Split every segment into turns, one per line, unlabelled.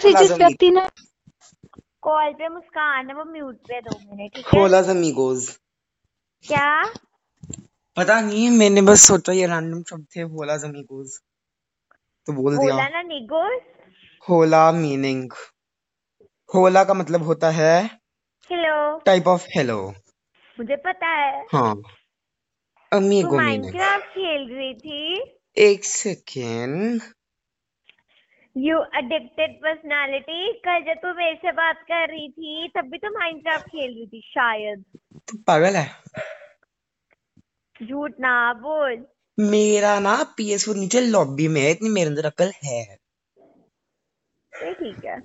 फिर जिस व्यक्ति ने।
कॉल पे मुस्कान है वो म्यूट पे दो मिनट ठीक है?
Hola amigos
क्या?
पता नहीं मैंने बस सोचा ये रैंडम शब्द थे Hola amigos तो बोल दिया।
बोला ना निगोस
Hola मीनिंग होला का मतलब होता है
हेलो
टाइप ऑफ़ हेलो
मुझे पता है।
हाँ। अमीगो मीनिंग
माइनक्राफ्ट खेल रही थी?
एक सेकेंड
यू एडिक्टेड पर्सनालिटी कल जब तू मेरे से बात कर रही थी तब भी तो माइनक्राफ्ट खेल रही थी शायद।
तू पागल है।
झूठ ना बोल।
मेरा ना पीएस नीचे लॉबी में है इतनी मेरे अंदर अकल है।
ठीक है।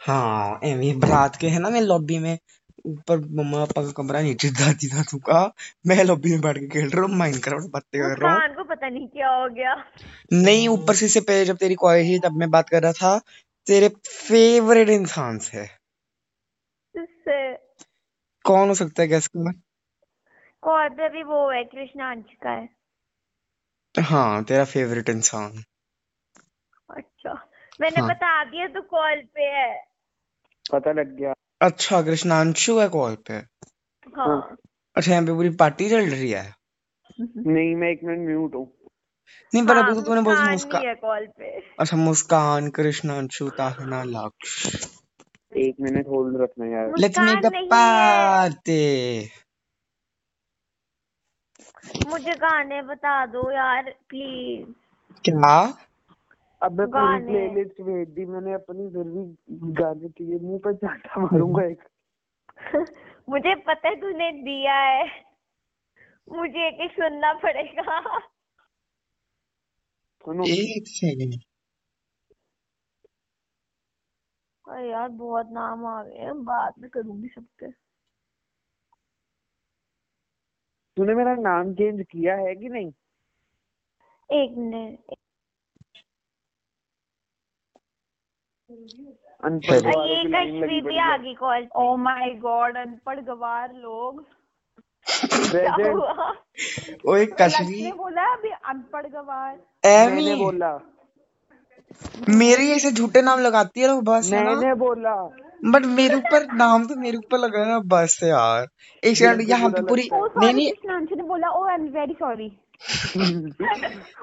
हाँ एवी रात के है ना मैं लॉबी में ऊपर मम्मा पापा का कमरा नीचे दादी दादू का मैं लॉबी में बैठ के खेल रहा हूँ माइनक्राफ्ट बातें कर रहा हूँ।
पता नहीं क्या हो गया।
नहीं ऊपर से इससे पहले जब तेरी कॉलेज थी तब मैं बात कर रहा था तेरे फेवरेट इंसान से।
उससे
कौन हो सकता है गैस कर
कॉल पे भी वो है कृष्णा अंश का है।
हाँ तेरा फेवरेट इंसान।
अच्छा मैंने
हाँ।
बता दिया तो कॉल पे है।
पता लग गया।
अच्छा कृष्णांशु है कॉल पे?
हाँ।
हाँ
अच्छा यहाँ पे पूरी पार्टी चल रही है?
नहीं मैं एक मिनट म्यूट हूँ
नहीं पर
हाँ
अभी तो तूने बोला
मुस्कान
मुस्कान
है कॉल पे।
अच्छा मुस्कान कृष्णांशु ताहना लक्ष्य
एक मिनट होल्ड रखना यार।
लेट्स मेक द पार्टी
मुझे गाने बता दो यार प्लीज़।
क्या?
अब मैं पूरी प्लेलिस्ट भेज दी मैंने अपनी फिर भी गाने चाहिए मुँह पे चाटा मारूँगा एक।
मुझे पता है तूने दिया है। मुझे एक एक सुनना पड़ेगा।
सुनो।
एक सेकंड
अरे यार बहुत नाम आ गए हैं बाद में करूँगी सबके।
तूने मेरा नाम चेंज किया है कि नहीं?
एक मिनट।
अनपढ़
ये कश्मीरी भी आ गई कॉल
ओ माय गॉड अनपढ़ गवार लोग।
प्रेजेंट
ओए कश्मीर
ने बोला अभी अनपढ़ गवार
एमी
मैंने बोला।
मेरे ऐसे झूठे नाम लगाती है ना बस
मैंने बोला।
बट मेरे ऊपर नाम तो मेरे ऊपर लगा है ना बस यार। एक सेकंड यहाँ पे पूरी नहीं नहीं।
ने बोला oh I am very sorry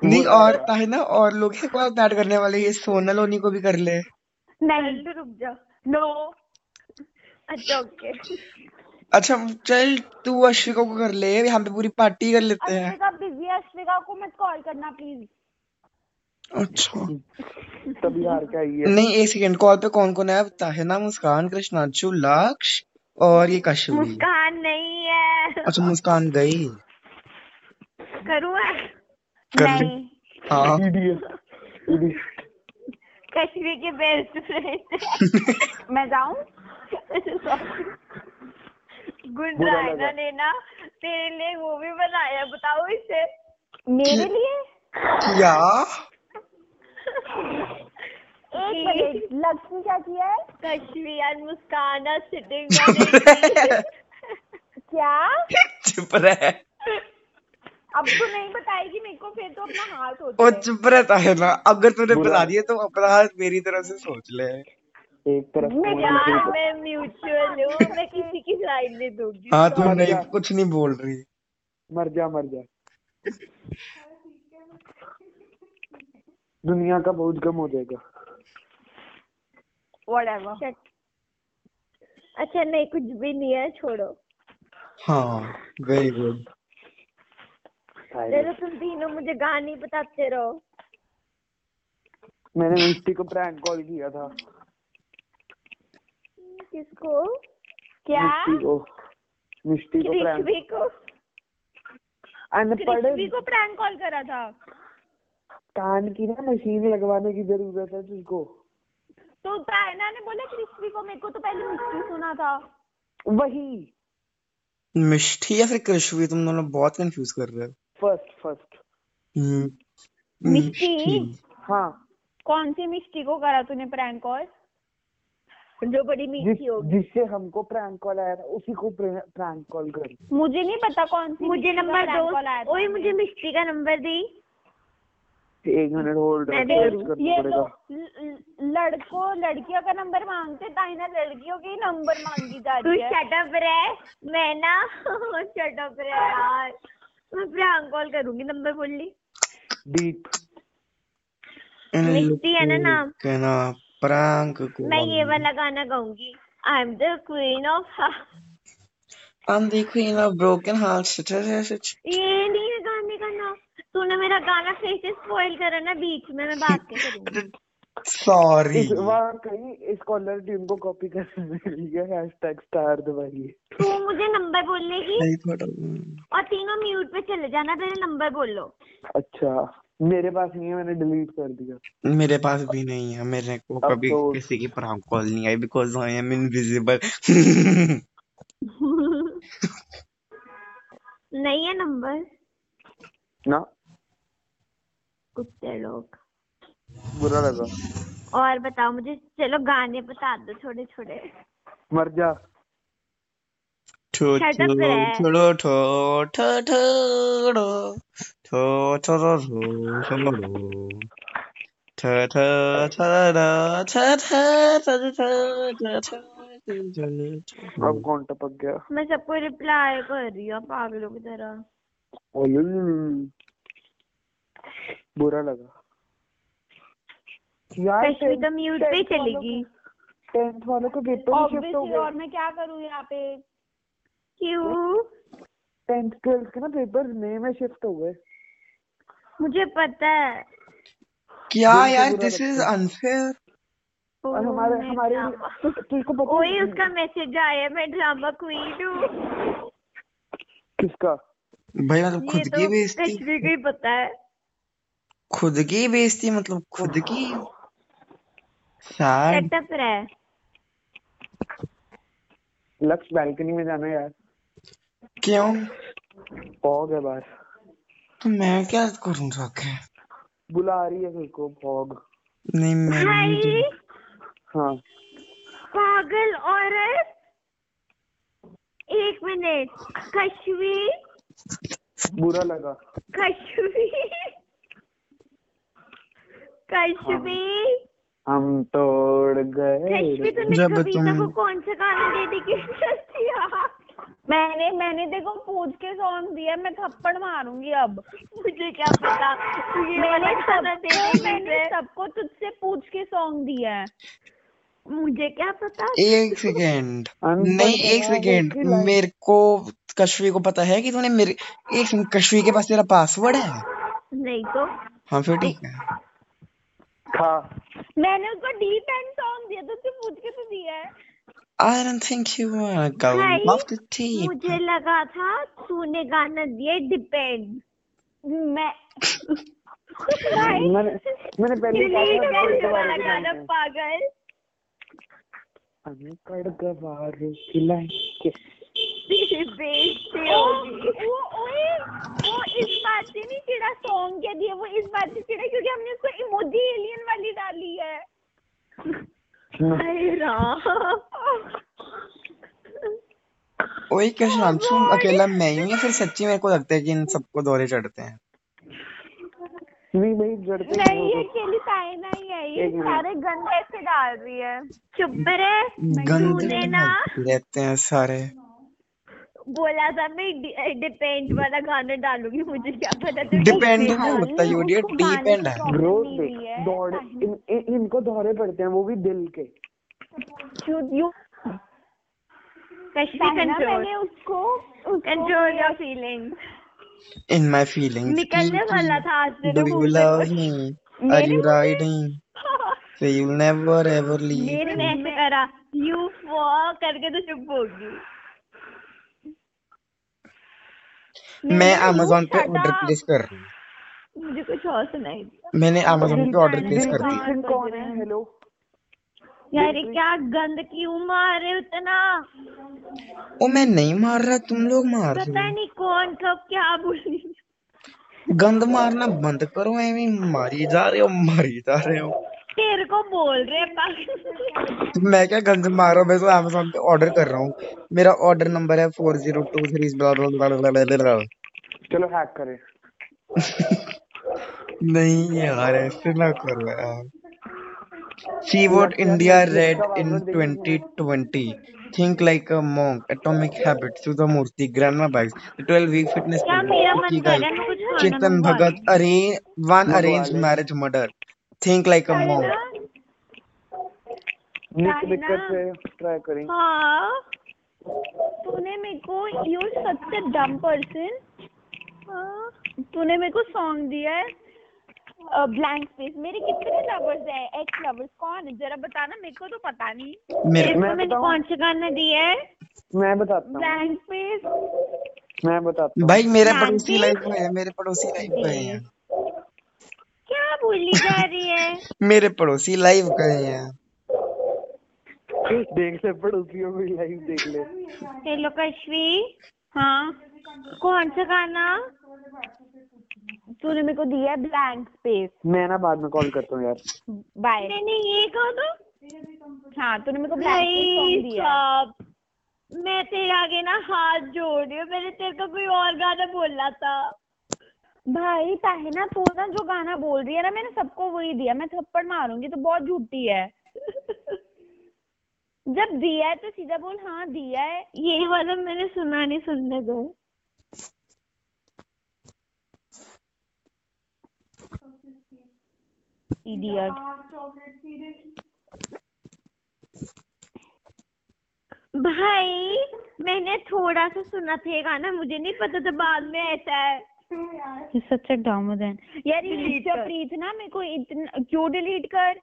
नहीं और
लगा
है ना और लोग हैं को ऐड करने वाले ये सोनल उन्हीं को भी कर ले।
नहीं।
रुक जा।
नो
अच्छा ओके
अच्छा चल तू अश्विका को कर ले यहाँ पे पूरी पार्टी कर लेते हैं।
अश्विका बिज़ी है अश्विका को मत कॉल करना प्लीज़
अच्छा।
तभी हार के आई है।
नहीं एक सेकंड कॉल पे कौन कौन है? बता है ना मुस्कान कृष्णांशु लक्ष्य और ये कश्मीर
मुस्कान नहीं है।
अच्छा मुस्कान गई।
करूँ मैं?
कर
नहीं।
हाँ।
कश्मीर के बेस्ट फ्रेंड
मैं जाऊँ?
गुड
लगा।
ने ना तेरे लिए मूवी बनाया बताओ इसे।
मेरे लिए?
क्या
एक मिनट लक्ष्य ने क्या किया है?
कश्मीर and मुस्कान.
रहे।
क्या?
चुप रहे।
अब तो नहीं बताएगी मेरे को फिर तो अपना हाथ
वो
सोच ले
चुप रहता है ना। अगर तूने बता दिया तो अपना हाथ मेरी तरह से सोच ले।
एक तरफ़
मैं
यार मैं म्यूचुअल हूँ मैं किसी की साइड नहीं दूँगी।
हाँ तू नहीं कुछ नहीं बोल रही।
मर जा मर जा। दुनिया का बोझ कम हो जाएगा।
व्हाटएवर
अच्छा नहीं कुछ भी नहीं है छोड़ो।
हाँ वेरी गुड
चलो तुम तीनों मुझे गाने बताते रहो।
मैंने मिट्टी को प्रैंक कॉल किया था।
किसको?
क्या?
मिट्टी को। मिट्टी को प्रैंक
को।
अनपढ़।
कृष्वी को प्रैंक कॉल करा था।
कान की ना मशीन लगवाने की ज़रूरत है तुझको।
तो डायना ने बोला कृष्वी को मेरे को तो पहले मिस्ट्री सुना था।
वही।
मिष्ठी या फिर कृष्वी तुम दोनों बहुत कंफ्यूज कर रहे हो।
फ़र्स्ट फ़र्स्ट
हम्म,
मिष्टी?
हाँ।
कौन सी मिस्टी को करा तूने प्रैंक कॉल
जो बड़ी
जिस
मीठी होगी।
जिससे हमको प्रैंक कॉल आया था उसी को प्रैंक कॉल कर।
मुझे नहीं पता कौन सी
मुझे नंबर दो। ओए मुझे मिष्टी का नंबर दी।
एक मिनट होल्ड
ये तो लड़कों लड़कियों का नंबर मांगते ताइना लड़कियों के नंबर मांगी जा
तू
रही है।
शट अप रहे। मैं ना शट अप रहे यार। मैं प्रैंक कॉल करूँगी नंबर बोल ली।
डीप
मिक्सी है ना नाम?
कहना प्रांक को
मैं ये वाला गाना गाऊँगी। I am the queen of
I'm the queen of broken hearts.
ये नहीं है गाने का नाम। तूने मेरा गाना फिर से स्पॉइल करा ना बीच में मैं बात क्या करूँगी?
Sorry.
इस बार कहीं इस कॉलर ट्यून को कॉपी करने के लिए हैशटैग स्टार दबाइए
तू मुझे नंबर बोलने की
नहीं थोड़ा
और तीनों म्यूट पे चले जाना पहले नंबर बोलो।
अच्छा। मेरे पास नहीं है मैंने डिलीट कर दिया।
मेरे पास भी नहीं है मेरे को
अब
कभी
तो-
किसी की प्रांक कॉल नहीं आई बिकॉज़ आई एम इनविजिबल
नहीं है नंबर?
ना।
कुत्ते लोग।
बुरा लगा।
और बताओ मुझे चलो गाने बता दो छोटे छोटे
मर जा। अब कौन टपक गया।
मैं सबको रिप्लाई कर रही हूँ पागलों की तरह
बुरा लगा। यार
म्यूट तो पे चलेगी।
टेंथ वालों को गिफ्ट शिफ्ट हो
गया और मैं क्या करूँ यहाँ पे?
क्यों
टेंथ ट्वेल्थ के ना पेपर मई में शिफ्ट हो गए।
मुझे पता है।
क्या यार दिस इज़ अनफेयर
और हमारे हमारे तुझको पता
ओए
है
उसका मैसेज आया मैं ड्रामा क्वीन हूँ।
किसका?
भाई मतलब खुद
तो
की बेइज्जती
कश्मीर को ही पता है।
खुद की बेइज्जती मतलब खुद की। सैड
सेटअप रहे।
लक्स बैल्कनी में जाना यार।
क्यों?
फॉग है बाहर
तो मैं क्या करूँ जाके?
बुला रही है मेरे को फॉग।
नहीं मैं
भाई।
हाँ।
पागल औरत। एक मिनट। कश्मीर।
बुरा लगा।
कश्मीर। कश्मीर।
हम तोड़ गए।
जब तुम-
को कौन सा गाना डेडिकेट किया
मैंने मैंने देखो पूछ के सॉन्ग दिया मैं थप्पड़ मारूँगी अब।
मुझे क्या पता? ये
मैंने सबको मैंने सबको तुझसे पूछ के सॉन्ग दिया है।
मुझे क्या पता?
एक सेकेंड नहीं एक सेकेंड मेरे को कश्वी को पता है कि तूने मेरे एक सेकंड कश्वी के पास तेरा पासवर्ड है?
नहीं तो?
हाँ फिर ठीक है।
खा
मैंने उसको डीप एंड सॉन्ग दिया तुझसे पूछ के तो दिया है।
I don't think you
go
off the team
मुझे लगा था तूने गाना दिया डिपेंड
मैं
मैंने मैंने पहले कहा
गाना पागल
अनकड़ गवार
खिलाए
वो ओए वो इस बात से नहीं चिड़ा सॉन्ग के लिए वो इस बात से चिड़ा क्योंकि हमने उसको इमोजी एलियन वाली डाली है
हाय राम
ओए कृष्णांशु अकेला मैं ही हूँ या फिर सच्ची मेरे को लगता है कि इन सबको दौरे चढ़ते हैं?
नहीं भाई जड़ते
नहीं ये
हो
अकेली साइना ही है ये सारे गंदे ऐसे डाल रही है।
चुप रहे
गंदे
तूने ना।
रहते हैं सारे।
बोला था मैं डिपेंड वाला गाना डालूँगी मुझे क्या पता तू
डिपेंड नहीं होता ये
गाने
डिपेंड है।
ब्रो
है
दौड़े इन, इन, इनको दौरे पड़ते हैं वो भी दिल के।
You-
कंट्रोल
उसको
control your
feeling in my
निकलने वाला था आज
do
you
love me
are
you
riding so
you never ever leave
मेरे करा यू फॉर करके तो चुप
मैं पे ऑर्डर प्लेस कर रही हूँ।
मुझे कुछ और सुनाई
मैंने अमेजोन पे ऑर्डर प्लेस कर दिया
हेलो
यार क्या गंद क्यों मार रहे हो इतना
ओ मैं नहीं मार रहा तुम लोग मार रहे
पता नहीं कौन कब क्या बोली।
गंद मारना बंद करो एਵੇਂ मारी जा रहे हो मारी जा रहे हो।
तेरे को बोल रहे
मैं क्या गंद मार रहा हूँ? मैं तो अमेजोन पे ऑर्डर कर रहा हूँ। मेरा ऑर्डर नंबर है फोर ज़ीरो टू थ्री
चलो हैक करें।
नहीं यार ऐसे ना करो यार। See what India read in 2020. Think like a monk. Atomic habits. Sudhamurti. Grandma bags. The 12 week fitness
क्या
program.
मेरा मन
Ikigai.
रहा है मैं कुछ खाना
Chetan
मंगवा
Bhagat.
लूँ।
Arrange, one arranged marriage murder. Think like a monk.
Nick
China।
दिक्कत से ट्राई करेंगे
हाँ तूने मेरे को यू सच डम पर्सन हाँ, तूने मेरे को सॉन्ग दिया है ब्लैंक स्पेस मेरे कितने लवर्स हैं? एक्स लवर्स कौन है? जरा बताना मेरे को तो पता नहीं।
मेरे
मैं
मैंने कौन सा गाना दिया है?
मैं बताता हूँ।
ब्लैंक स्पेस
मैं बताता हूँ।
भाई मेरे पड़ोसी लाइफ में है मेरे पड़ोसी लाइफ गए हैं।
क्या बोली जा रही है?
मेरे पड़ोसी लाइव गए हैं।
देख ले पड़ोसियों को लाइव देख ले।
हेलो कश्वी हाँ। कौन सा गाना?
तूने मेरे को दिया है ब्लैंक स्पेस
मैं ना बाद में कॉल करता हूँ यार।
बाय
नहीं नहीं ये गाना
हाँ तूने मेरे को ब्लैंक स्पेस दिया।
मैं तेरे आगे ना हाथ जोड़ रही हूँ। मैंने तेरे को कोई और गाना बोलना था।
भाई ताहिना तू ना जो गाना बोल रही है ना मैंने सबको वही दिया। मैं थप्पड़ मारूँगी तो बहुत झूठी है। जब दिया है तो सीधा बोल हाँ दिया है।
ये वाला मैंने सुना नहीं सुनने दो।
इडियट
भाई मैंने थोड़ा सा सुना था ये गाना मुझे नहीं पता था बाद में ऐसा है।
सच यार। प्रीत ना मेरे को इतना क्यों डिलीट कर?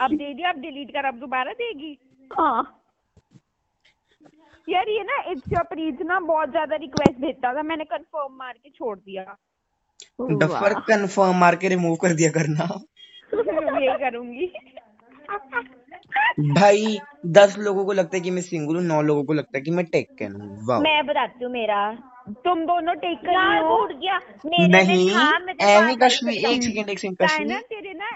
अब दे दिया अब डिलीट कर अब दोबारा देगी।
हाँ।
यार ये ना इट्स प्रीत ना बहुत ज़्यादा रिक्वेस्ट भेजता था मैंने कंफर्म मार के छोड़ दिया।
डफर कंफर्म मार के रिमूव कर दिया करना।
यही करूँगी।
भाई दस लोगों को लगता है कि मैं सिंगल हूँ नौ लोगों को लगता है कि मैं टेकन हूँ।
मैं बताती हूँ मेरा।
तुम दोनों टेक कर हो
उड़ गया। मेरे
नहीं
तो बात
कश्मीर एक। सेकंड एक सेकंड कश्मीर।
तेरे ना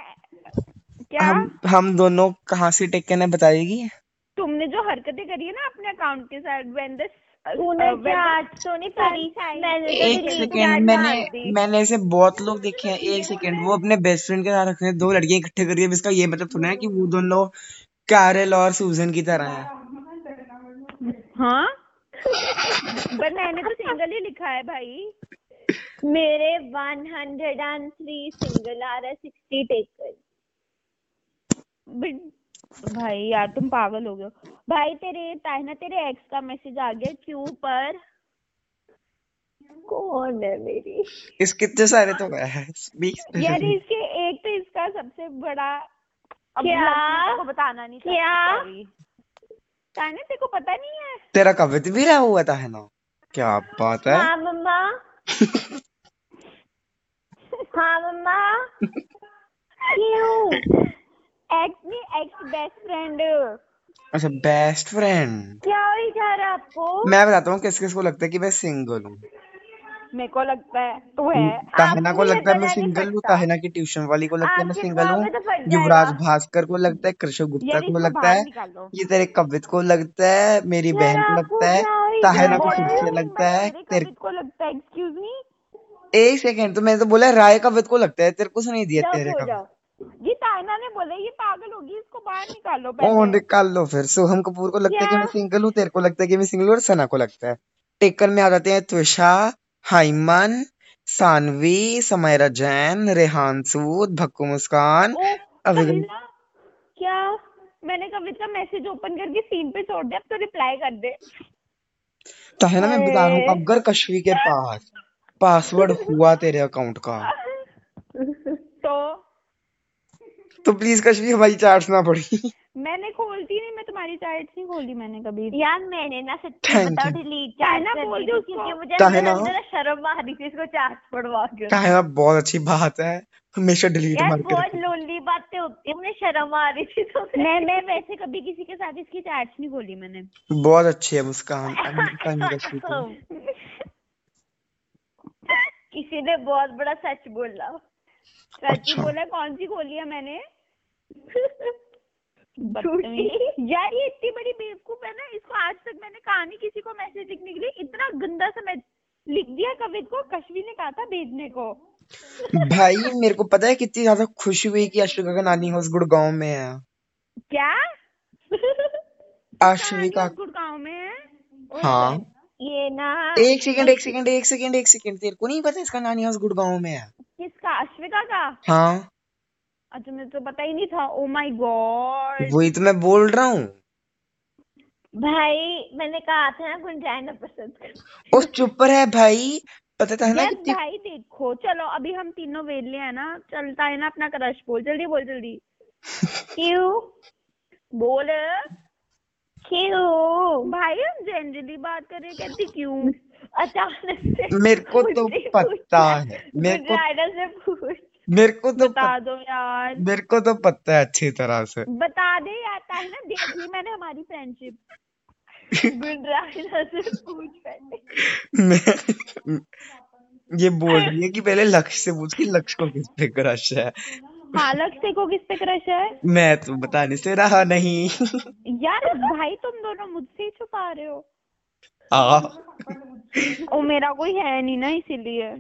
क्या?
हम हम दोनों कहाँ से टेकन है बताएगी?
तुमने जो हरकतें करी है ना अपने अकाउंट के साथ when the
तो तो
एक मैंने मैंने ऐसे बहुत लोग देखे हैं एक सेकंड वो अपने बेस्ट फ्रेंड के साथ रखते हैं दो लड़कियाँ इकट्ठे करिए इसका ये मतलब थोड़ा है कि वो दोनों कैरल और सूजन की तरह हैं।
हाँ? पर मैंने तो सिंगल ही लिखा है भाई।
मेरे 103 सिंगल आ रहा है 60 टेकन
बट भाई यार तुम पागल हो गए हो। भाई तेरे ताइना तेरे एक्स का मैसेज आ गया क्यों पर।
कौन है मेरी?
इस कितने सारे तो है?
यार इसके एक तो इसका सबसे बड़ा
क्या?
को बताना नहीं
क्या?
ताइना तेरे को पता नहीं है?
तेरा कवित भी रहा हुआ था है ना क्या बात है?
हाँ मम्मा। हाँ मम्मा। क्यों?
एक्स नहीं एक्स बेस्ट फ्रेंड
अच्छा बेस्ट फ्रेंड
क्या हो जा रहा है आपको?
मैं बताता हूँ किस किस को लगता है कि मैं सिंगल हूँ।
मेरे को लगता है तू है।
ताहना को लगता है मैं सिंगल हूँ
सकता।
ताहना की ट्यूशन वाली को लगता है मैं सिंगल हूँ।
तो
युवराज भास्कर को लगता है कृष्ण गुप्ता को लगता है ये तेरे कवित को लगता है मेरी बहन को लगता है ताहना को
बोल
से लगता। है तेरे
को लगता है एक्सक्यूज मी
एक सेकंड तो मैंने तो बोला राय कवित को लगता है तेरे को सुनाई दिया तेरे का
ये ताइना ने बोला ये पागल होगी इसको बाहर निकालो
ओ निकाल लो फिर। सोहम कपूर को लगता है कि? मैं सिंगल हूँ तेरे को लगता है कि मैं सिंगल और सना को लगता है। टेकन में आ जाते हैं त्विषा हाइमन सानवी समायरा जैन रेहान सूद भक्कू मुस्कान।
क्या? मैंने कवित मैसेज ओपन करके सीन पे छोड़ दिया अब तो रिप्लाई कर दे।
ताहना मैं बता रहा हूँ अगर कश्मी के पास पासवर्ड हुआ तेरे अकाउंट का।
तो
तो प्लीज़ कश्मी हमारी चार्ट्स ना पड़ी
मैंने खोलती नहीं मैं तुम्हारी चाइट्स नहीं खोली मैंने कभी।
यार मैंने ना सच्ची बताओ. डिलीट कर
बोल
दी क्योंकि मुझे अंदर शर्म आ रही थी इसको चार्ज पड़वा के।
ताहना बहुत अच्छी बात है हमेशा डिलीट मार के
बहुत लोनली बातें होती है मुझे शर्म आ रही थी तो
मैं मैं वैसे कभी किसी के साथ इसकी चैट्स नहीं खोली मैंने।
बहुत अच्छी है मुस्कान
किसी ने बहुत बड़ा सच बोला।
सच्ची
अच्छा।
बोला कौन सी खोली है मैंने यार ये इतनी बड़ी बेवकूफ़ है ना इसको आज तक मैंने कहा नहीं किसी को मैसेज लिखने के लिए। इतना गंदा सा मैं लिख दिया कवित को कश्मीर ने कहा था भेजने को।
भाई मेरे को पता है कितनी ज़्यादा खुशी हुई कि अश्विका का नानी हाउस गुड़गांव में है।
क्या?
अश्विका
गुड़गांव में है?
हाँ।
ये ना।
एक सेकंड एक सेकंड एक सेकंड एक सेकंड। तेरे को नहीं पता इसका नानी हाउस गुड़गांव में है?
किसका? अश्विका का?
हाँ।
अच्छा मुझे तो पता ही नहीं था। ओ माय गॉड
वही तो मैं बोल रहा हूँ।
भाई मैंने कहा था ना गुंजाइना पसंद कर
चुप है भाई। पता था ना कितनी
भाई देखो चलो अभी हम तीनों वेले हैं ना। चलता है ना अपना क्रश। बोल जल्दी बोल जल्दी।
क्यों?
बोल।
क्यों?
भाई हम जनरली बात कर रहे कहती क्यों? अचानक से
मेरे को तो पता है मेरे को
से पूछ।
मेरे को तो
बता दो यार।
मेरे को तो पता है अच्छी तरह से।
बता दे आता है ना देख ली मैंने हमारी फ्रेंडशिप गुंजाइना से पूछ पहले
मैं ये बोल रही है कि पहले लक्ष्य से पूछ कि लक्ष्य को किस पे क्रश है?
हालक से को किस पे क्रश है?
मैं तो बताने से रहा नहीं।
यार भाई तुम दोनों मुझसे ही छुपा रहे हो।
आ
ओ मेरा कोई है नहीं ना इसीलिए।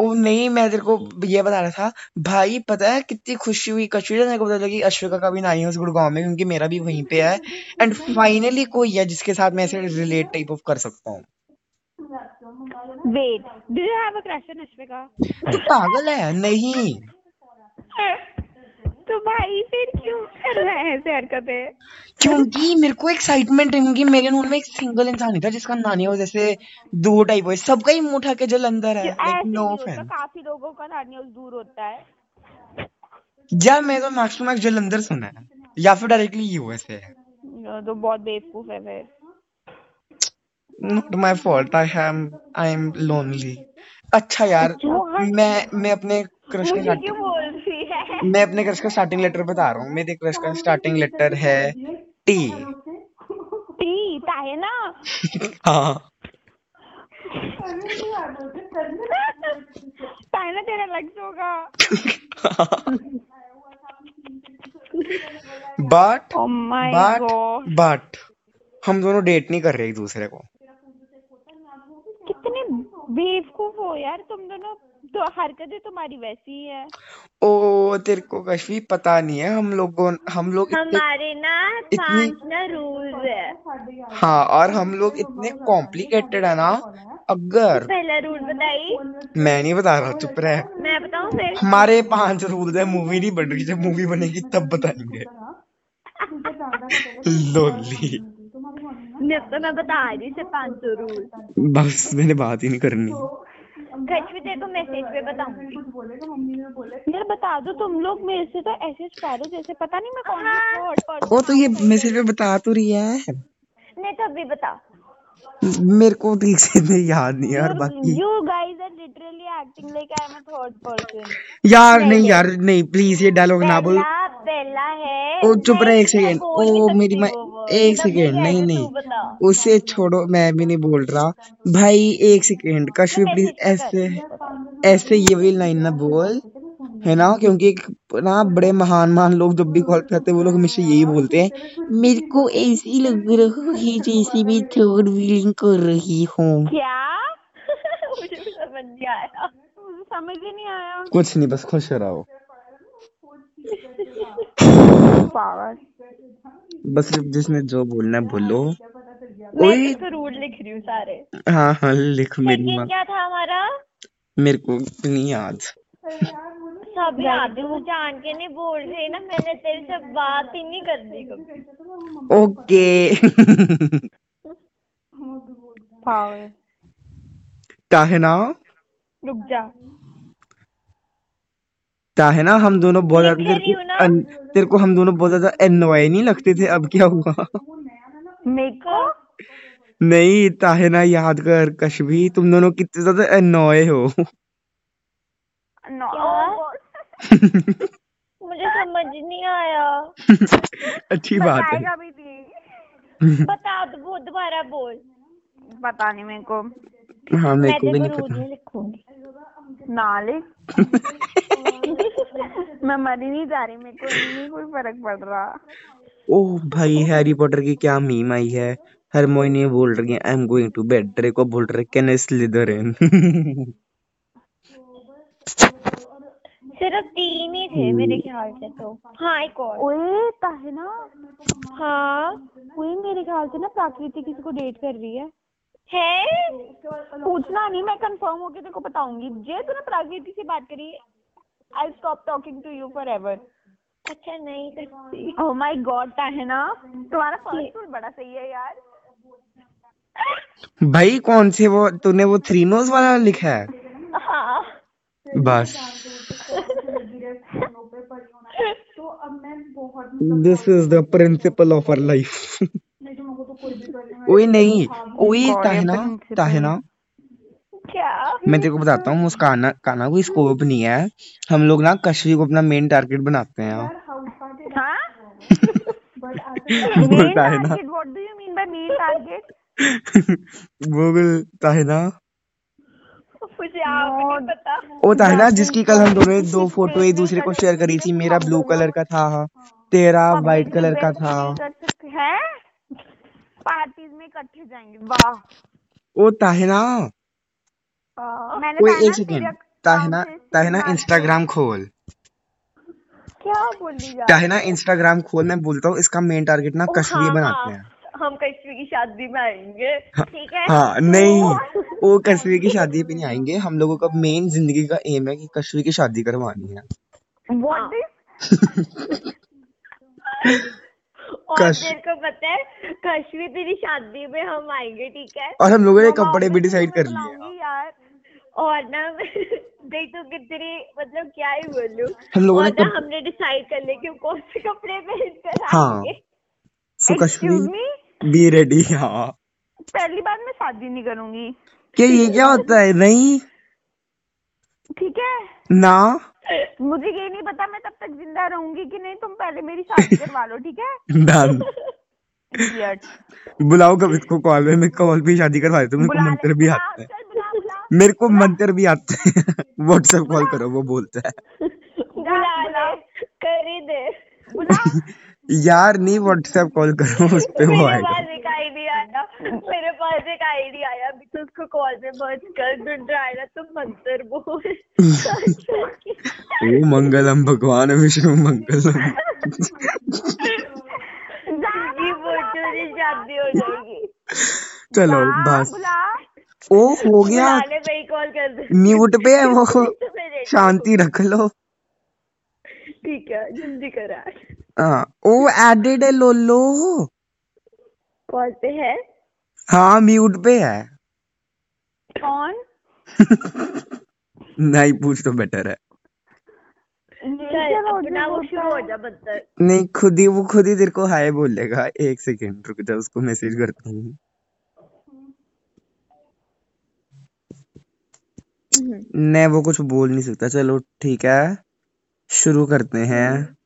ओ नहीं मैं तेरे को ये बता रहा था भाई पता है कितनी खुशी हुई कश्मीर मेरे को पता लगी अश्विका का भी नानी हाउस गुड़गांव में क्योंकि मेरा भी वहीं पे है। एंड फाइनली कोई है जिसके साथ मैं ऐसे रिलेट टाइप ऑफ़ कर सकता हूँ।
Wait do you have a crush on Ashvika
तू पागल है? नहीं।
तो भाई फिर क्यों कर रहे हैं ऐसे हरकतें?
क्योंकि मेरे को एक्साइटमेंट है क्योंकि मेरे नून में एक सिंगल इंसान ही था जिसका नानी हाउस जैसे दो टाइप हो। सबका ही मुँह के जलंधर है
ऐसे
लाइक नो ऑफेंस
काफ़ी लोगों का नानी हाउस दूर होता है।
या मैं तो मैक्स टू मैक्स जलंधर सुना है या फिर डायरेक्टली यूएसए है।
तो बहुत बेवकूफ़ है फिर।
Not my fault I am I am lonely अच्छा यार मैं मैं अपने क्रश का
मुझे
स्टार्टिंग
क्यों बोल रही है
मैं अपने क्रश का स्टार्टिंग लेटर बता रहा हूँ। मेरे क्रश का स्टार्टिंग लेटर है टी
टी ताहे ना।
हाँ।
ना तेरा लक्ष्य होगा
बट बट बट हम दोनों डेट नहीं कर रहे एक दूसरे को।
कितने बेवकूफ़ हो यार तुम दोनों। तो हरकतें तुम्हारी वैसी ही है।
ओ तेरे को कश्मीर पता नहीं है हम लोगों हम लोग इतने
हमारे ना
इतनी-
पाँच ना रूल्स है।
हाँ और हम लोग इतने कॉम्प्लिकेटेड है ना अगर
पहला रूल बताई।
मैं नहीं बता रहा चुप रहे।
मैं बताऊँ फिर?
हमारे पाँच रूल है मूवी नहीं बन रही जब मूवी बनेगी तब बताएँगे। लोली।
मैं तो मैं बता रही से पाँच रूल
बस मैंने बात ही नहीं करनी।
को मैसेज पे बताऊँगी
यार बता दो तुम लोग मेरे से तो ऐसे छुपा जैसे पता नहीं मैं कौन सी थर्ड
तो ये मैसेज पे बता तो रही है।
नहीं तो अभी बता।
मेरे को ठीक से नहीं याद नहीं यार बाकी।
You guys are literally acting like I am a third person
यार नहीं यार नहीं प्लीज़ ये डायलॉग ना बोल।
पहला पहला है
ओ चुप रहे एक सेकेंड
बोल
ओ मेरी माँ
वो।
एक सेकेंड नहीं नहीं। उसे छोड़ो मैं भी नहीं बोल रहा। भाई एक सेकेंड कश्मीर
मैं
प्लीज़ ऐसे ऐसे ये वाली लाइन ना बोल है ना? क्योंकि ना बड़े महान महान लोग जब भी कॉल करते हैं वो लोग हमेशा यही बोलते हैं मेरे को ऐसी लग रहा है जैसे मैं थर्ड फीलिंग कर रही हूँ।
क्या?
मुझे भी समझ नहीं आया।
समझ ही नहीं आया।
कुछ नहीं बस खुश रहो
पागल।
बस जिसने जो बोलना है बोलो।
मैं तो रूल लिख रही हूँ सारे।
हाँ हाँ लिख मेरी माँ।
क्या था हमारा?
मेरे को नहीं याद।
सब याद है वो जान के नहीं बोल रही ना मैंने तेरे से बात ही नहीं करनी कभी।
ओके। क्या है ना?
रुक जा।
क्या है ना हम दोनों बहुत ज़्यादा तेरे को अन- तेरे को हम दोनों बहुत ज़्यादा एनॉय नहीं लगते थे अब क्या हुआ?
मेरे को?
नहीं ताहे ना याद कर कश्मीर तुम दोनों कितने ज़्यादा एनॉय हो।
मुझे समझ नहीं आया।
अच्छी बात है।
बताएगा भी थी
बता दो वो दोबारा बोल।
पता नहीं मेरे को।
हाँ मेरे को भी नहीं पता।
नहीं लिखूँगी।
नाले। मैं मरी नहीं जा रही मेरे को नहीं कोई फ़र्क पड़ रहा।
ओह भाई हैरी पॉटर की क्या मीम आई है? हरमोनी बोल रही है I am going to bed Draco बोल रहे कैन आई स्लिदर इन
सिर्फ़ तीन ही थे मेरे ख्याल से तो। हाँ एक और।
ओए ताहिना।
हाँ
ओए मेरे ख्याल से ना प्राकृति किसी को डेट कर रही है।
है?
पूछना नहीं मैं कंफर्म होके तेरे को बताऊँगी। जे तूने प्राकृति से बात करी। I stop talking to you for ever
अच्छा नहीं करती।
Oh my god Tahina. तुम्हारा फ़र्स्ट रूल बड़ा सही है यार।
भाई कौन से वो तूने वो थ्री नोज़ वाला लिखा है?
हाँ।
बस। This is the principle of our life ओए नहीं ओए ताहिना ताहिना
क्या
मैं तेरे को बताता हूँ मुस्काना काना कोई स्कोप नहीं है। हम लोग ना कश्मीर को अपना मेन टारगेट बनाते हैं।
हाँ?
बोलता है ना।
Target what do you mean by main target
वो बोलता है ना।
मुझे आप नहीं पता।
वो था ना जिसकी कल हम दोनों दो फ़ोटो एक दूसरे को शेयर करी थी मेरा ब्लू कलर का था। तेरा वाइट कलर का था।
है? पार्टीज़ में इकट्ठे जाएँगे। वाह।
वो ताहिना।
मैंने
कोई एक सेकेंड। ताहिना ताहिना इंस्टाग्राम खोल।
क्या बोली जा
ताहिना इंस्टाग्राम खोल। मैं बोलता हूँ इसका मेन टारगेट ना कश्मीर
हाँ,
बनाते हैं।
हम कश्मीर की शादी में आएँगे। ठीक है?
हाँ नहीं। वो कश्मीर की शादी पे नहीं आएँगे। हम लोगों का मेन ज़िंदगी का एम है कि कश्मीर की शादी करवानी है।
और
कश-
तेरे को पता है कश्मीर तेरी शादी में हम आएँगे ठीक है?
और हम लोगों ने कपड़े भी डिसाइड कर लिए
यार।
और ना देख तो कितनी मतलब क्या ही बोलूँ।
हम लोगों ने कप-
हमने डिसाइड कर लिया कि कौन से कपड़े पहन कर
हाँ।
आएँगे।
सो कश्मीर बी रेडी हाँ।
पहली बार मैं शादी नहीं करूँगी।
क्या ये क्या होता है? नहीं?
ठीक है?
ना?
मुझे ये नहीं पता मैं तब तक ज़िंदा रहूँगी कि नहीं तुम पहले मेरी शादी करवा लो ठीक है?
डन बुलाओ कवित को कॉल में मैं कॉल पे शादी करवा देता हूँ मेरे को मंत्र भी आता है। मेरे को मंत्र भी आते हैं। व्हाट्सएप कॉल करो वो बोलता है।
बुला कर ही दे।
यार नहीं व्हाट्सएप कॉल करो उस पे वो आएगा
पास एक आईडी आया मेरे पास एक आईडी आया अभी तो उसको कॉल पे मर्ज कर ढूंढ रहा है तुम मंत्र बोल।
ओ मंगलम भगवान विष्णु मंगलम।
जी बोल तेरी शादी हो जाएगी।
चलो बस। ओ हो गया। म्यूट पे है वो। शांति रख लो।
ठीक है जल्दी करा।
हाँ ओ एडेड है लोलो।
कॉल पे है?
हाँ म्यूट पे है।
कौन?
नहीं पूछ तो बेटर है।
वो शुरू हो जा बदतर
नहीं खुद ही वो खुद ही तेरे को हाय बोलेगा। एक सेकेंड रुक जा उसको मैसेज करता हूँ। नहीं वो कुछ बोल नहीं सकता। चलो ठीक है। शुरू करते हैं।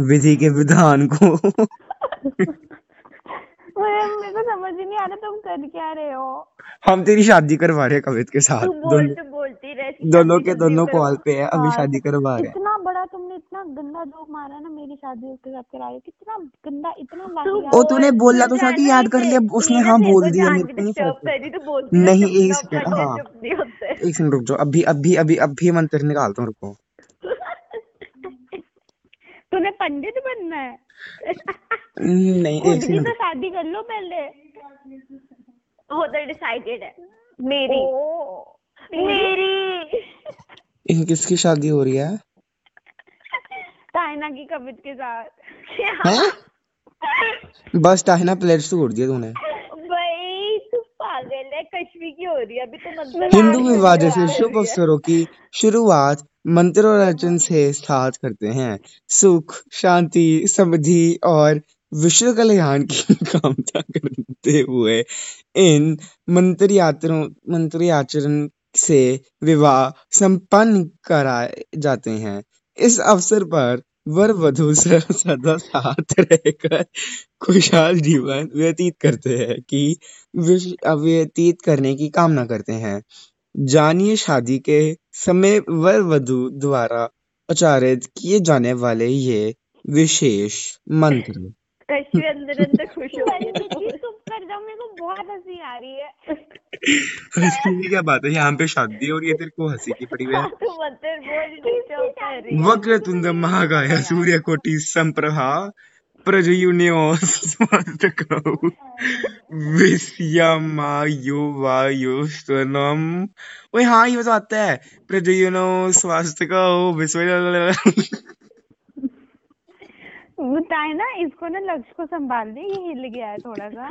विधि के विधान को।
मेरे को समझ ही नहीं आ रहा तुम कर क्या रहे हो।
हम तेरी शादी करवा रहे हैं कवित के साथ।
तू बोल
दोनों
तो बोलती रह
दोनों के दोनों। कॉल पे है अभी शादी करवा रहे हैं।
इतना बड़ा तुमने इतना गंदा जोक मारा ना मेरी शादी उसके साथ करा रहे कितना गंदा इतना
तू
ओ तूने बोला तो था कि याद कर लिया उसने हाँ बोल दिया नहीं
तो
एक सेकंड हाँ। एक सेकंड रुक जाओ अभी अभी अभी अभी मंत्र निकालता हूँ रुको।
तूने पंडित बनना है।
नहीं एक
खुद तो शादी कर लो पहले।
हो तो डिसाइडेड है। मेरी।
ओ
मेरी।
इन किसकी शादी हो रही है?
ताइना की कवित के साथ।
हैं? बस टाहिना प्लेट्स तोड़ दिया तूने।
भाई तू पागल है कश्मीर की हो रही है। अभी तो मतलब
हिंदू विवाह जैसे शुभ अवसरों की शुरुआत मंत्र और अर्चन से स्टार्ट करते हैं। सुख, शांति, समृद्धि और विश्व कल्याण की कामना करते हुए इन मंत्र यात्रों, मंत्र आचरण से विवाह संपन्न कराए जाते हैं। इस अवसर पर वर वधु सदा साथ रहकर खुशहाल जीवन व्यतीत करते हैं कि व्यतीत करने की कामना करते हैं। जानिए शादी के समय वर वधु द्वारा उच्चारित किए जाने वाले ये विशेष मंत्र।
कश्मीर अंदर अंदर खुश हो गई।
परमिति चुप कर जाओ मेरे को बहुत हँसी आ रही है।
क्या बात है यहाँ पे शादी हो रही है तेरे को हँसी की पड़ी हुई है।
तू है।
वक्रतुंड महाकाय सूर्यकोटि संप्रभा। प्रजयुन्यो स्वस्तिकौ विश्यमायो वायुस्तनम ओए हाँ ये तो आता है प्रजयुनो स्वास्तिकौ विश्व
बताए ना इसको ना लक्ष्य को संभाल दे ये हिल गया है थोड़ा सा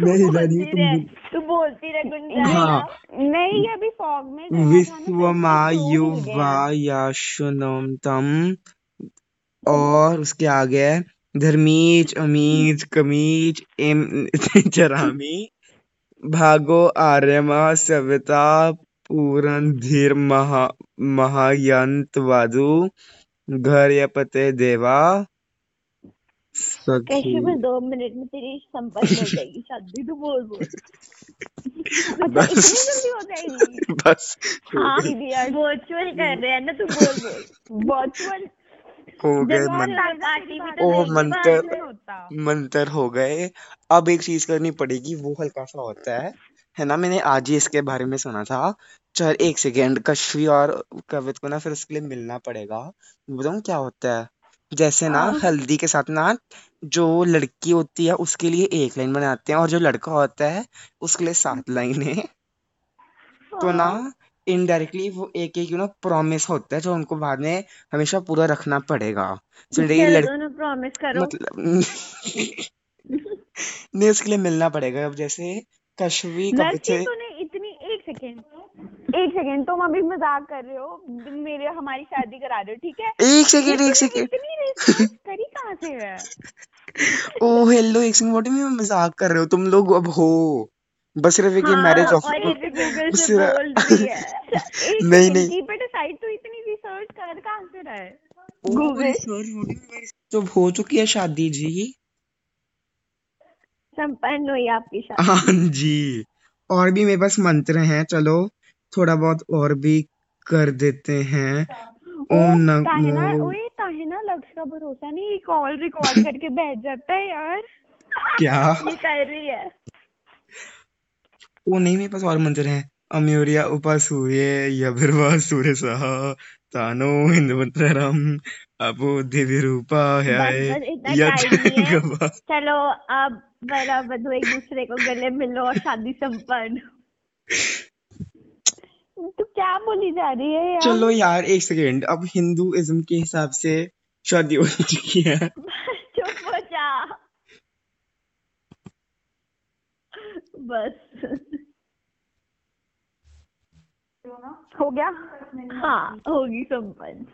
मैं हिला नहीं
बोलती रह
तुम
तू बोलती रह गुंजा
हाँ।
नहीं ये अभी फॉग में तो इसलिए
विश्वमायो
वो हिल गया। है
वायाशुनम तम। और उसके आगे है धर्मीज अमीज कमीज एम चरामी भागो आर्यमा सविता पूरन धीर महा महायंत वादु घर या पते देवा
कैसे बस दो मिनट में तेरी संपन्न हो जाएगी? शादी तू बोल बोल।
बस।
जल्दी हो जाएगी।
बस। हो
वर्चुअल कर रहे हैं ना तू बोल बोल।
वर्चुअल
हो गए मन
तो
ओ
की
मंत्र मंत्र हो गए। अब एक चीज़ करनी पड़ेगी वो हल्का सा होता है। है ना मैंने आज ही इसके बारे में सुना था। चल एक सेकेंड कश्वी और कवित को ना फिर उसके लिए मिलना पड़ेगा। बताऊँ क्या होता है? जैसे ना
हाँ।
हल्दी के साथ ना जो लड़की होती है उसके लिए एक लाइन बनाते हैं और जो लड़का होता है उसके लिए सात लाइनें। तो ना
हाँ।
इनडायरेक्टली वो एक एक यू नो प्रॉमिस होता है जो उनको बाद में हमेशा पूरा रखना पड़ेगा। तो ये
चलो
लड़
दोनों प्रॉमिस करो
मतलब नहीं उसके लिए मिलना पड़ेगा। अब जैसे कश्वी कवित
लक्ष्य
से
तूने इतनी एक सेकेंड एक सेकेंड तुम अभी मज़ाक कर रहे हो। मेरे हमारी शादी करा रहे हो ठीक है?
एक सेकेंड एक सेकेंड
इतनी करी कहाँ से है?
ओ हेलो एक सेकेंड व्हाट मैं मज़ाक कर रहे हो? तुम लोग अब हो। बस सिर्फ़ एक
हाँ
मैरिज
और ये भी गूगल से बोल रही है।
एक
नहीं नहीं।
कीप इट असाइड तू इतनी रिसर्च कर कहाँ से रहा है? गूगल
रिसर्च तो हो चुकी है शादी जी
संपन्न हुई आपकी शादी।
हाँ जी और भी मेरे पास मंत्र हैं चलो थोड़ा बहुत और भी कर देते हैं। ओम नमो।
ओए ताहिना लक्ष्य का भरोसा नहीं कॉल रिकॉर्ड करके बैठ जाता है यार।
क्या?
ये कर रही है।
वो नहीं मेरे पास और मंत्र हैं। अम्योरिया उपासूर्य यभिर्वा सूर्य सह तानो हिंदवंतरम अपो दिव्य रूपा है।
है चलो अब वरा वधु एक दूसरे को गले मिलो और शादी संपन्न।
तू क्या बोली जा रही है यार?
चलो यार एक सेकेंड। अब हिंदुइज्म के हिसाब से शादी हो चुकी है
चुप हो जा बस।
हो गया?
हाँ होगी संपन्न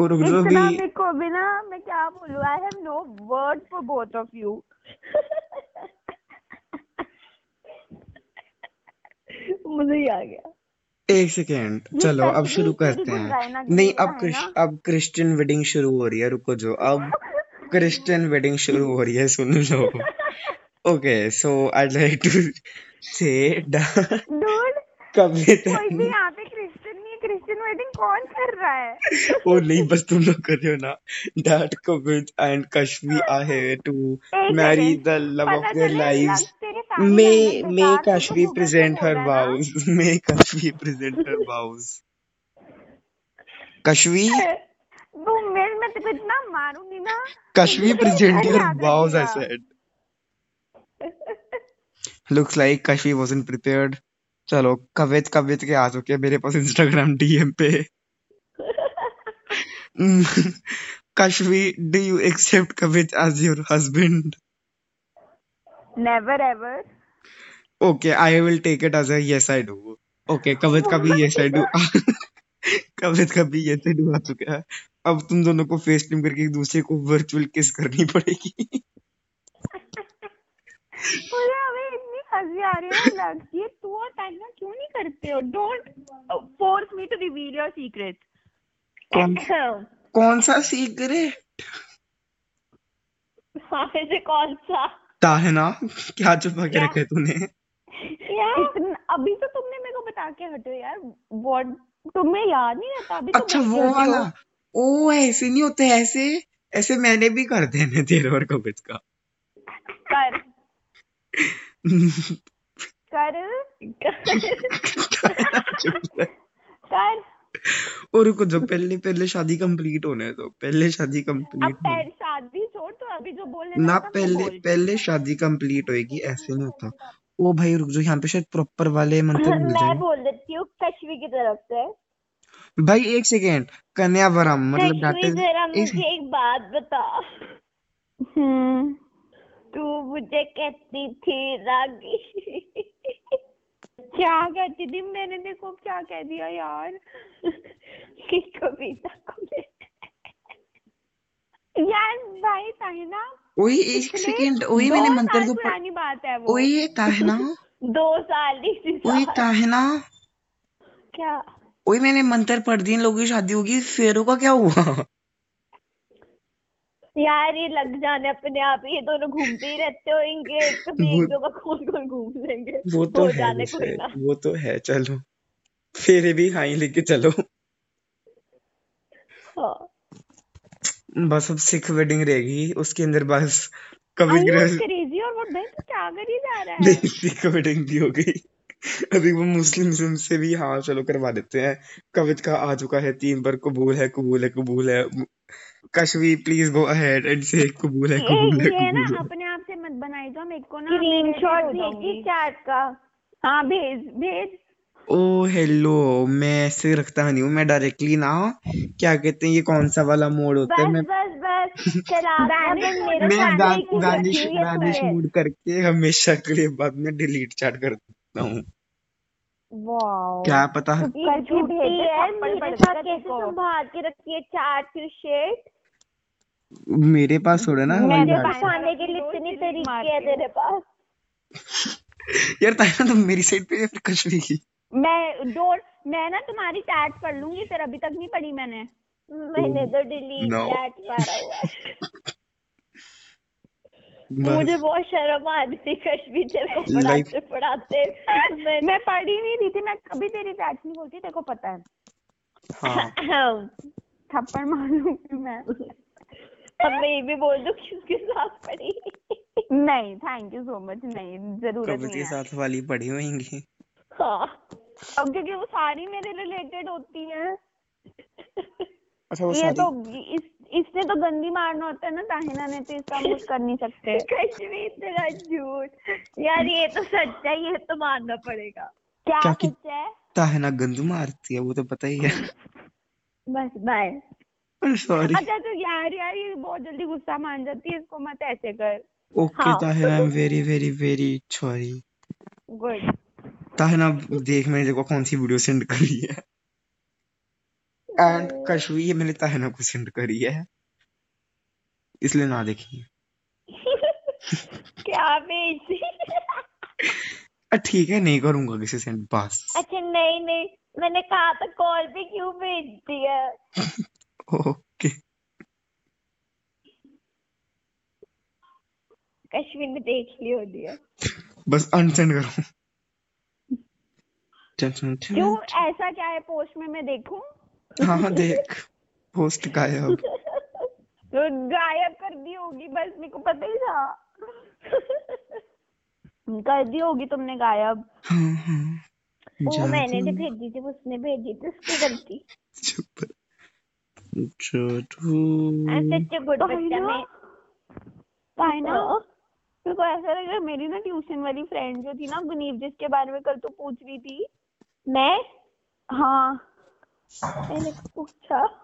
और रुक जाओ अभी।
ना मैं क्या बोलूँ I have no word for both of you
मुझे ही आ गया।
एक सेकेंड चलो अब शुरू करते हैं। नहीं अब क्रिश अब क्रिश्चियन वेडिंग शुरू हो रही है रुको जो अब क्रिश्चियन वेडिंग शुरू हो रही है सुन लो। Okay so I like to say
dude
Kavita
कोई भी यहाँ पे क्रिश्चियन नहीं है क्रिश्चियन वेडिंग कौन कर रहा है
ओ नहीं बस तुम लोग कर रहे हो ना that Kavit and Kashvi are here to
एक
marry
सेकेंड
the love
पता
of their
चले
lives
लक्ष्य तेरे सारी
may
लाइनें
may
बेकार तू तो है तू मैं मैं तेरे को इतना मारूँगी ना
Kashvi
तुझे
present
घर
your
याद
looks like Kashi wasn't prepared चलो कवित कवित के आ चुके मेरे पास इंस्टाग्राम डीएम पे। Kashi do you accept Kavit as your husband
never ever
okay I will take it as a I do okay Kavit का भी यस आई डू कवित का भी yes I do आ चुका है। अब तुम दोनों को फेस टीम करके एक दूसरे को वर्चुअल किस करनी पड़ेगी।
मुझे अभी इतनी हँसी आ रही है ना लक्ष्य तू और टाइना क्यों नहीं करते हो? Don't force me to reveal your secret
कौन कौन सा सीक्रेट
हाँ से कौन सा?
ताहना क्या छुपा के? रखा तूने?
यार
अभी तो तुमने मेरे को बता के हटे यार व्हाट तुम्हें याद नहीं रहता? अभी तो
अच्छा वो वाला। ओ ऐसे नहीं होते ऐसे ऐसे मैंने भी कर देने तेरे और कवित का।
कर। कर। कर।
और रुको जो पहले पहले शादी कंप्लीट होने दो पहले शादी
अब
कंप्लीट
पहले शादी छोड़ तो अभी जो
ना
लगा था, वो
पहले पहले शादी कंप्लीट होएगी ऐसे नहीं होता। ओ भाई रुक जाओ यहाँ पे शायद प्रॉपर वाले मंत्र मिल जाए मैं
बोल देती हूँ कश्मी की तरफ़ से।
भाई एक सेकेंड कन्यावरम मतलब डाटे
मुझे एक बात बता।
हम्म।
तू मुझे कहती थी रागी।
क्या कहती थी? मैंने देखो क्या कह दिया यार।
कि कविता को
यार भाई ताहिना
ओए एक सेकेंड ओए मैंने मंत्र पढ़
पुरानी बात है वो।
ओए ताहना।
दो साल ही
ओए ताहना।
क्या?
ओए मैंने मंत्र पढ़ दी लोगों की शादी होगी फेरों का क्या हुआ?
यार ये लग जाने अपने आप ही, ये दोनों घूमते ही रहते होंगे कभी
वो-
एक दो का कौन कौन घूम लेंगे।
वो तो
हो
है वो तो है चलो। फेरे भी खाई लेके चलो।
हाँ।
बस अब सिख वेडिंग रहेगी उसके अंदर बस कभी
crazy और what भाई क्या कर ही जा रहा है?
सिख वेडिंग भी हो गई। अभी वो मुस्लिम से भी हाँ चलो करवा देते हैं। कवित का आ चुका है तीन बार कबूल है कबूल है कबूल है। Kashmi please go ahead and say कबूल है कबूल है कबूल है।
अपने आप से मत बनाई जो मेरे को ना
स्क्रीन शॉट
irritate हो
भेजी चैट का।
हाँ भेज भेज।
ओ हेलो मैं ऐसे रखता नहीं हूँ मैं डायरेक्टली ना क्या कहते हैं ये कौन सा वाला मोड होता है? मैं
बस बस चला
मैं दानिश
तूने?
मूड करके हमेशा के लिए बाद में डिलीट चैट कर देता हूँ। क्या पता?
कल
है कैसे संभाल के रखी है की शेट
मेरे पास थोड़ा ना
मेरे पास-
है।
दिखाने के लिए इतनी तरीके है। तेरे पास
यार ताया तुम मेरी साइड पे या फिर कश्मीर की
मैं डोर मैं ना तुम्हारी चैट पढ़ लूँगी फिर अभी तक नहीं पढ़ी मैंने।
मैंने तो डिलीट
No.
चैट मारा हुआ है। मुझे बहुत शर्म आ रही थी कश्मीर तेरे को पढ़ाते पढ़ाते। मैं
मैं पढ़ ही नहीं रही थी मैं कभी तेरी चैट नहीं बोलती तेरे को पता है।
हाँ।
थप्पड़ मार लूँगी मैं।
अब मैं ये भी बोल दूँ कि उसके साथ पढ़ी।
नहीं थैंक यू सो मच नहीं ज़रूरत
कविता
नहीं
के साथ वाली पढ़ी होंगी
हाँ।
अब क्योंकि वो सारी मेरे रिलेटेड होती है।
अच्छा वो
ये तो इस इसने तो गंदी मारना होता है ना ताहिना ने तो इसका कुछ कर नहीं सकते।
कश्मीर तेरा झूठ। यार ये तो सच है ये तो मानना पड़ेगा।
क्या
क्या कि-
सच है?
ताहना गंदू मारती है वो तो पता ही है।
बस बाय
सॉरी
अच्छा तो यार यार ये बहुत जल्दी गुस्सा मान जाती है इसको मत ऐसे कर।
ओके
हाँ।
Tahna I am very very very sorry
good
Tahna देख मैंने देखो कौन सी वीडियो सेंड करी है। एंड कशवी ये मैंने ताहना को सेंड करी है। इसलिए ना देखिए।
क्या भेजी
ठीक है नहीं करूँगा किसी सेंड बस।
अच्छा नहीं नहीं। मैंने कहा था कॉल पे क्यों भेज दिया?
ओके।
कश्मीर ने देख ली हो। दिया
बस अनसेंड करो।
क्यों ऐसा क्या है पोस्ट में मैं देखूँ?
हाँ देख पोस्ट गायब।
तो गायब कर दी होगी बस मेरे को पता ही था। कर दी होगी तुमने गायब।
हाँ हाँ
वो मैंने तो भेजी थी उसने भेजी थी उसकी गलती।
चुप। जादू
तो
बच्चा मैं हाँ।
मेरे को ऐसा लग रहा है मेरी ना ट्यूशन वाली फ्रेंड जो थी ना गुनीव जिसके बारे में कल तू पूछ रही थी
मैं?
हाँ।
मैंने पूछा